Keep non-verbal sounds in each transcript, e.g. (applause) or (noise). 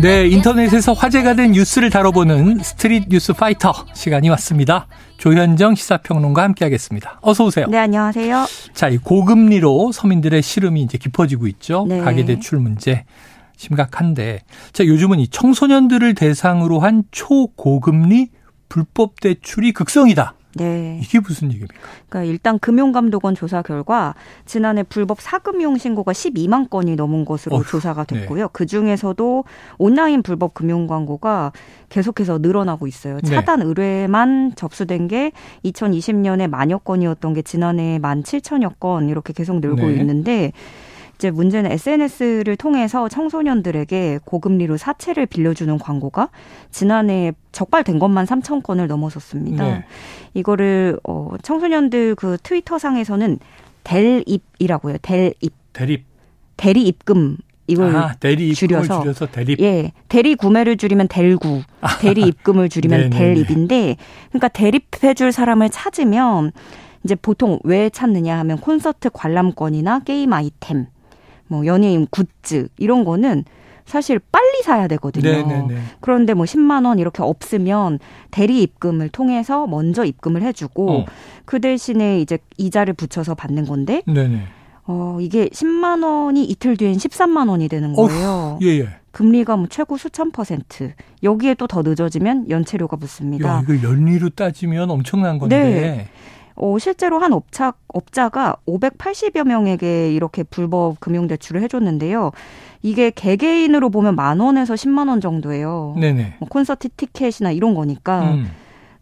네, 인터넷에서 화제가 된 뉴스를 다뤄보는 스트릿 뉴스 파이터 시간이 왔습니다. 조현정 시사평론가 함께하겠습니다. 어서 오세요. 네, 안녕하세요. 자, 이 고금리로 서민들의 시름이 이제 깊어지고 있죠. 네. 가계대출 문제 심각한데, 자 요즘은 이 청소년들을 대상으로 한 초고금리 불법 대출이 극성이다. 네. 이게 무슨 얘기입니까? 그러니까 일단 금융감독원 조사 결과 지난해 불법 사금융 신고가 12만 건이 넘은 것으로 어휴, 조사가 네. 됐고요. 네. 그 중에서도 온라인 불법 금융 광고가 계속해서 늘어나고 있어요. 네. 차단 네. 의뢰만 접수된 게 2020년에 만여 건이었던 게 지난해 만 7천여 건 이렇게 계속 늘고 네. 있는데 이제 문제는 SNS를 통해서 청소년들에게 고금리로 사채를 빌려주는 광고가 지난해 적발된 것만 3천 건을 넘어섰습니다. 네. 이거를 어 청소년들 그 트위터 상에서는 델입이라고 해요. 델입. 대립. 대리 입금 이걸 아, 대리 줄여서, 줄여서 대립. 예, 대리 구매를 줄이면 델구, 대리 입금을 줄이면 델입인데, 그러니까 대립해줄 사람을 찾으면 이제 보통 왜 찾느냐 하면 콘서트 관람권이나 게임 아이템, 뭐 연예인 굿즈 이런 거는 사실 빨리 사야 되거든요. 네네네. 그런데 뭐 10만 원 이렇게 없으면 대리 입금을 통해서 먼저 입금을 해주고 어. 그 대신에 이제 이자를 붙여서 받는 건데 네네. 어 이게 10만 원이 이틀 뒤엔 13만 원이 되는 거예요. 어, 예, 예. 금리가 뭐 최고 수천 퍼센트. 여기에 또 더 늦어지면 연체료가 붙습니다. 야, 이거 연리로 따지면 엄청난 건데. 네. 어, 실제로 한 업자, 업자가 580여 명에게 이렇게 불법 금융대출을 해줬는데요. 이게 개개인으로 보면 만 원에서 10만 원 정도예요. 네네. 뭐 콘서트 티켓이나 이런 거니까. 음.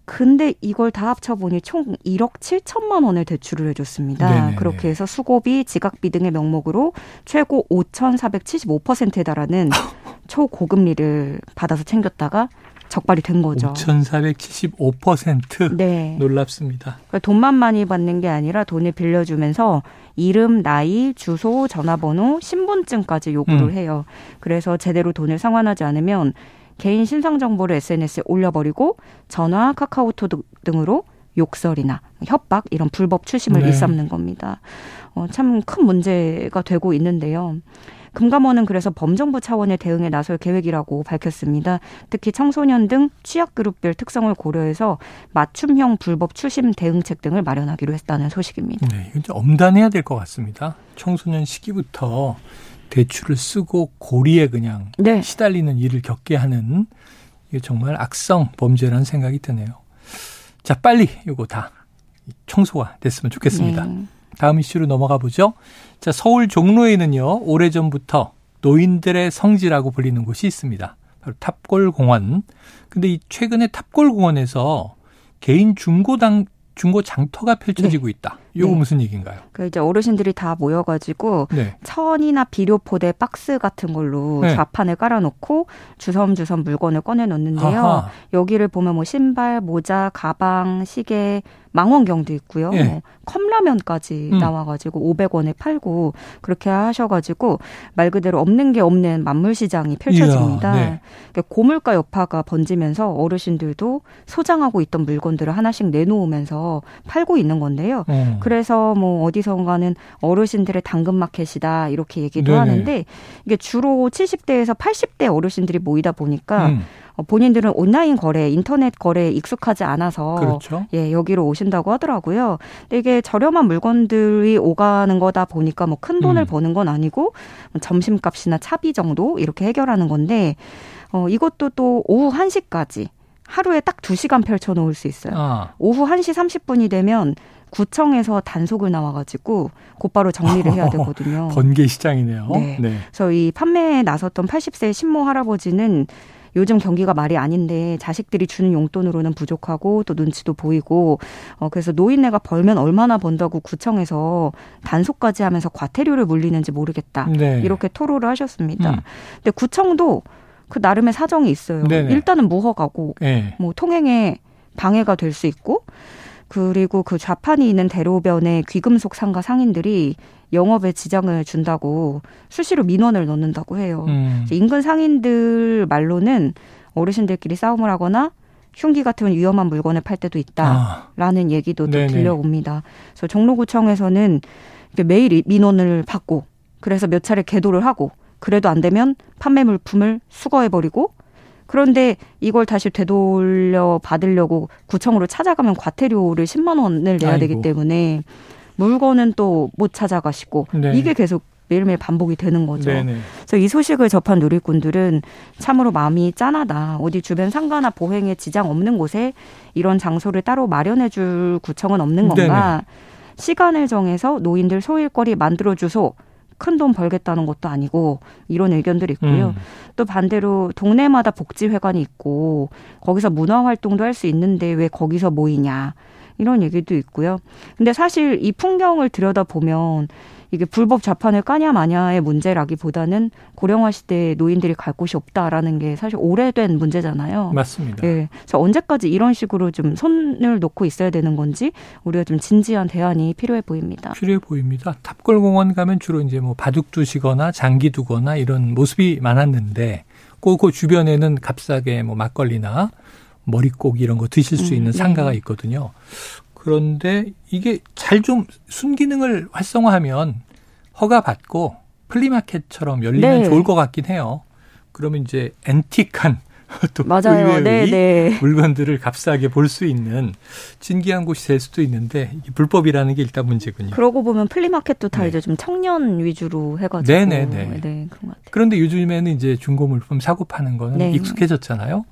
근데 이걸 다 합쳐보니 총 1억 7천만 원을 대출을 해줬습니다. 네네네. 그렇게 해서 수고비, 지각비 등의 명목으로 최고 5,475%에 달하는 (laughs) 초고금리를 받아서 챙겼다가 적발이 된 거죠. 5,475% 네. 놀랍습니다. 그러니까 돈만 많이 받는 게 아니라 돈을 빌려주면서 이름, 나이, 주소, 전화번호, 신분증까지 요구를 음. 해요. 그래서 제대로 돈을 상환하지 않으면 개인 신상 정보를 SNS에 올려버리고 전화, 카카오톡 등으로 욕설이나 협박 이런 불법 추심을 네. 일삼는 겁니다. 어, 참 큰 문제가 되고 있는데요. 금감원은 그래서 범정부 차원의 대응에 나설 계획이라고 밝혔습니다. 특히 청소년 등 취약 그룹별 특성을 고려해서 맞춤형 불법 추심 대응책 등을 마련하기로 했다는 소식입니다. 네, 이건 좀 엄단해야 될 것 같습니다. 청소년 시기부터 대출을 쓰고 고리에 그냥 네. 시달리는 일을 겪게 하는 이게 정말 악성 범죄라는 생각이 드네요. 자, 빨리 이거 다 청소가 됐으면 좋겠습니다. 네. 다음 이슈로 넘어가 보죠. 자, 서울 종로에는요, 오래전부터 노인들의 성지라고 불리는 곳이 있습니다. 바로 탑골공원. 근데 이 최근에 탑골공원에서 개인 중고당 중고 장터가 펼쳐지고 네. 있다. 이거 네. 무슨 얘기인가요? 그 이제 어르신들이 다 모여가지고 네. 천이나 비료 포대 박스 같은 걸로 네. 좌판을 깔아놓고 주섬주섬 물건을 꺼내 놓는데요. 여기를 보면 뭐 신발, 모자, 가방, 시계, 망원경도 있고요. 예. 뭐 컵라면까지 음. 나와가지고 500원에 팔고 그렇게 하셔가지고 말 그대로 없는 게 없는 만물 시장이 펼쳐집니다. 이야, 네. 그러니까 고물가 여파가 번지면서 어르신들도 소장하고 있던 물건들을 하나씩 내놓으면서 팔고 있는 건데요. 음. 그래서 뭐 어디선가는 어르신들의 당근 마켓이다 이렇게 얘기도 네네. 하는데 이게 주로 70대에서 80대 어르신들이 모이다 보니까 음. 어, 본인들은 온라인 거래, 인터넷 거래에 익숙하지 않아서 그렇죠. 예, 여기로 오신다고 하더라고요. 근데 이게 저렴한 물건들이 오가는 거다 보니까 뭐 큰 돈을 음. 버는 건 아니고 점심값이나 차비 정도 이렇게 해결하는 건데 어 이것도 또 오후 1시까지 하루에 딱 2시간 펼쳐 놓을 수 있어요. 아. 오후 1시 30분이 되면 구청에서 단속을 나와가지고 곧바로 정리를 해야 (laughs) 되거든요. 번개 시장이네요. 네. 네. 그래서 이 판매에 나섰던 80세 신모 할아버지는 요즘 경기가 말이 아닌데 자식들이 주는 용돈으로는 부족하고 또 눈치도 보이고 어 그래서 노인네가 벌면 얼마나 번다고 구청에서 단속까지 하면서 과태료를 물리는지 모르겠다. 네. 이렇게 토로를 하셨습니다. 음. 근데 구청도 그 나름의 사정이 있어요. 네네. 일단은 무허가고 네. 뭐 통행에 방해가 될 수 있고 그리고 그 좌판이 있는 대로변에 귀금속 상가 상인들이 영업에 지장을 준다고 수시로 민원을 넣는다고 해요. 음. 인근 상인들 말로는 어르신들끼리 싸움을 하거나 흉기 같은 위험한 물건을 팔 때도 있다라는 아. 얘기도 또 들려옵니다. 그래서 종로구청에서는 매일 민원을 받고 그래서 몇 차례 계도를 하고 그래도 안 되면 판매 물품을 수거해버리고 그런데 이걸 다시 되돌려 받으려고 구청으로 찾아가면 과태료를 10만 원을 내야 아이고. 되기 때문에 물건은 또 못 찾아가시고 네. 이게 계속 매일매일 반복이 되는 거죠. 네네. 그래서 이 소식을 접한 누리꾼들은 참으로 마음이 짠하다. 어디 주변 상가나 보행에 지장 없는 곳에 이런 장소를 따로 마련해 줄 구청은 없는 건가? 네네. 시간을 정해서 노인들 소일거리 만들어 주소. 큰 돈 벌겠다는 것도 아니고 이런 의견들이 있고요. 음. 또 반대로 동네마다 복지회관이 있고 거기서 문화 활동도 할 수 있는데 왜 거기서 모이냐. 이런 얘기도 있고요. 근데 사실 이 풍경을 들여다 보면 이게 불법 자판을 까냐 마냐의 문제라기보다는 고령화 시대에 노인들이 갈 곳이 없다라는 게 사실 오래된 문제잖아요. 맞습니다. 예. 그래서 언제까지 이런 식으로 좀 손을 놓고 있어야 되는 건지 우리가 좀 진지한 대안이 필요해 보입니다. 필요해 보입니다. 탑골공원 가면 주로 이제 뭐 바둑 두시거나 장기 두거나 이런 모습이 많았는데 그, 그 주변에는 값싸게 뭐 막걸리나 머릿고기 이런 거 드실 수 음, 있는 음, 상가가 네. 있거든요. 그런데 이게 잘 좀 순기능을 활성화하면 허가 받고 플리마켓처럼 열리면 네. 좋을 것 같긴 해요. 그러면 이제 앤틱한 (laughs) 또 맞아요. 의외의 네, 네. 물건들을 값싸게 볼 수 있는 진기한 곳이 될 수도 있는데 불법이라는 게 일단 문제군요. 그러고 보면 플리마켓도 다 네. 이제 좀 청년 위주로 해가지고 네네네. 네, 네. 네, 그런 것 같아요. 그런데 요즘에는 이제 중고 물품 사고 파는 거는 네. 익숙해졌잖아요.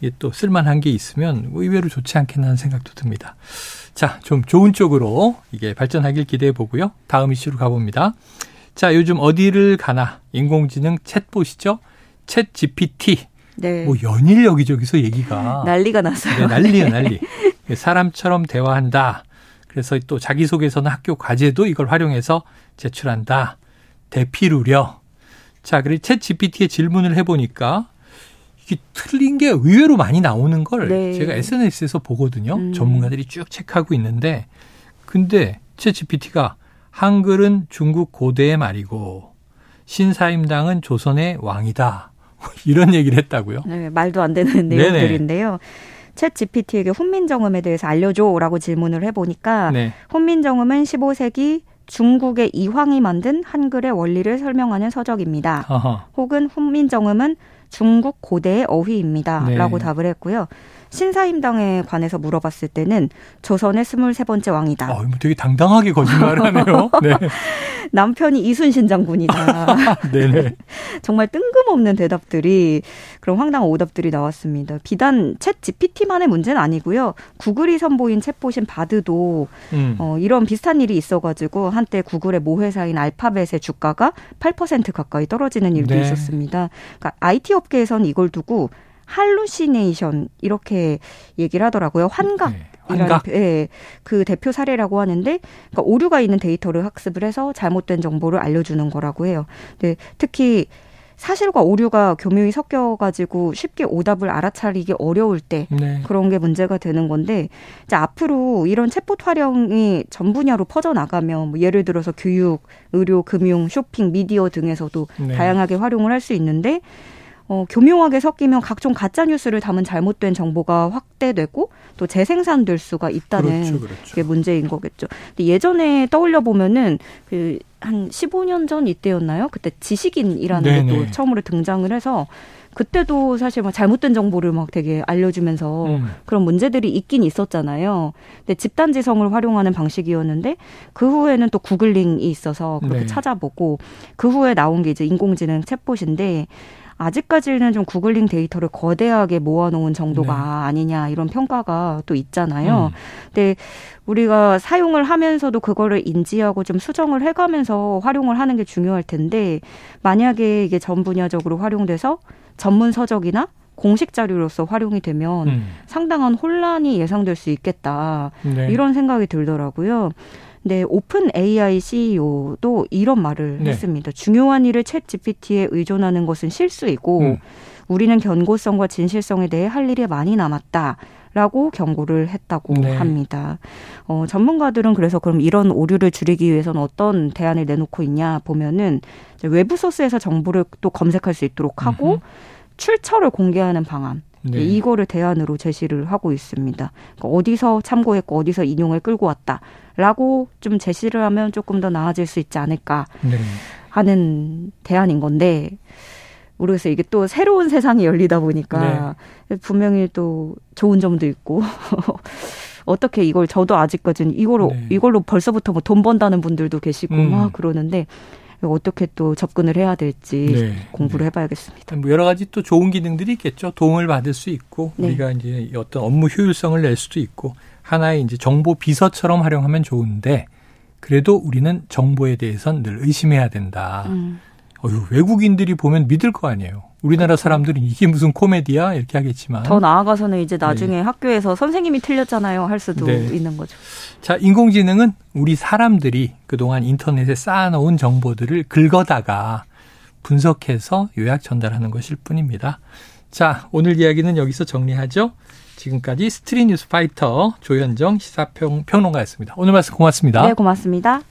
이게 또 쓸만한 게 있으면 의외로 좋지 않겠나 하는 생각도 듭니다. 자, 좀 좋은 쪽으로 이게 발전하길 기대해 보고요. 다음 이슈로 가봅니다. 자, 요즘 어디를 가나 인공지능 챗봇이죠. 챗 GPT. 네. 뭐 연일 여기저기서 얘기가 난리가 났어요. 네, 난리야 (laughs) 네. 난리. 사람처럼 대화한다. 그래서 또 자기소개서나 학교 과제도 이걸 활용해서 제출한다. 대피루려. 자, 그리고 챗 GPT에 질문을 해보니까 이게 틀린 게 의외로 많이 나오는 걸 네. 제가 SNS에서 보거든요. 음. 전문가들이 쭉 체크하고 있는데 근데 채 GPT가 한글은 중국 고대의 말이고 신사임당은 조선의 왕이다. (laughs) 이런 얘기를 했다고요. 네, 말도 안 되는 내용들인데요. 챗 GPT에게 훈민정음에 대해서 알려줘라고 질문을 해보니까 네. 훈민정음은 15세기 중국의 이황이 만든 한글의 원리를 설명하는 서적입니다. 어허. 혹은 훈민정음은 중국 고대의 어휘입니다. 네. 라고 답을 했고요. 신사임당에 관해서 물어봤을 때는 조선의 스물세 번째 왕이다. 아, 되게 당당하게 거짓말을 하네요. (laughs) 네. 남편이 이순신 장군이다. 네네. (laughs) (laughs) 정말 뜬금없는 대답들이 그런 황당한 오답들이 나왔습니다. 비단 챗 GPT만의 문제는 아니고요. 구글이 선보인 챗봇인 바드도 음. 어, 이런 비슷한 일이 있어가지고 한때 구글의 모회사인 알파벳의 주가가 8% 가까이 떨어지는 일도 네. 있었습니다. 그러니까 IT 업계에서는 이걸 두고 할루시네이션 이렇게 얘기를 하더라고요. 환각. 네. 환각? 예, 그 대표 사례라고 하는데, 그러니까 오류가 있는 데이터를 학습을 해서 잘못된 정보를 알려주는 거라고 해요. 근데 특히 사실과 오류가 교묘히 섞여가지고 쉽게 오답을 알아차리기 어려울 때 네. 그런 게 문제가 되는 건데 이제 앞으로 이런 챗봇 활용이 전 분야로 퍼져 나가면 뭐 예를 들어서 교육, 의료, 금융, 쇼핑, 미디어 등에서도 네. 다양하게 활용을 할 수 있는데 어, 교묘하게 섞이면 각종 가짜 뉴스를 담은 잘못된 정보가 확대되고 또 재생산될 수가 있다는 그렇죠, 그렇죠. 게 문제인 거겠죠. 근데 예전에 떠올려 보면은 그 한 15년 전 이때였나요? 그때 지식인이라는 게 또 처음으로 등장을 해서 그때도 사실 막 잘못된 정보를 막 되게 알려주면서 음. 그런 문제들이 있긴 있었잖아요. 근데 집단지성을 활용하는 방식이었는데 그 후에는 또 구글링이 있어서 그렇게 네. 찾아보고 그 후에 나온 게 이제 인공지능 챗봇인데 아직까지는 좀 구글링 데이터를 거대하게 모아놓은 정도가 네. 아니냐 이런 평가가 또 있잖아요. 음. 근데 우리가 사용을 하면서도 그거를 인지하고 좀 수정을 해가면서 활용을 하는 게 중요할 텐데 만약에 이게 전 분야적으로 활용돼서 전문 서적이나 공식 자료로서 활용이 되면 음. 상당한 혼란이 예상될 수 있겠다. 네. 이런 생각이 들더라고요. 네, 오픈 AI CEO도 이런 말을 네. 했습니다. 중요한 일을 챗 GPT에 의존하는 것은 실수이고 음. 우리는 견고성과 진실성에 대해 할 일이 많이 남았다. 라고 경고를 했다고 네. 합니다. 어, 전문가들은 그래서 그럼 이런 오류를 줄이기 위해서는 어떤 대안을 내놓고 있냐 보면은 외부 소스에서 정보를 또 검색할 수 있도록 하고 음흠. 출처를 공개하는 방안. 네. 이거를 대안으로 제시를 하고 있습니다. 그러니까 어디서 참고했고 어디서 인용을 끌고 왔다 라고 좀 제시를 하면 조금 더 나아질 수 있지 않을까 네. 하는 대안인 건데 모르겠어요. 이게 또 새로운 세상이 열리다 보니까 네. 분명히 또 좋은 점도 있고 (laughs) 어떻게 이걸 저도 아직까지는 이걸로 네. 이걸로 벌써부터 뭐 돈 번다는 분들도 계시고 음. 막 그러는데 어떻게 또 접근을 해야 될지 네. 공부를 네. 해봐야겠습니다. 뭐 여러 가지 또 좋은 기능들이 있겠죠. 도움을 받을 수 있고 네. 우리가 이제 어떤 업무 효율성을 낼 수도 있고 하나의 이제 정보 비서처럼 활용하면 좋은데 그래도 우리는 정보에 대해서는 늘 의심해야 된다. 음. 어휴, 외국인들이 보면 믿을 거 아니에요. 우리나라. 사람들은 이게 무슨 코미디야 이렇게 하겠지만 더 나아가서는 이제 나중에 네. 학교에서 선생님이 틀렸잖아요 할 수도 네. 있는 거죠. 자 인공지능은 우리 사람들이 그동안 인터넷에 쌓아놓은 정보들을 긁어다가 분석해서 요약 전달하는 것일 뿐입니다. 자 오늘 이야기는 여기서 정리하죠. 지금까지 스트릿 뉴스 파이터 조현정 시사평론가였습니다. 오늘 말씀 고맙습니다. 네 고맙습니다.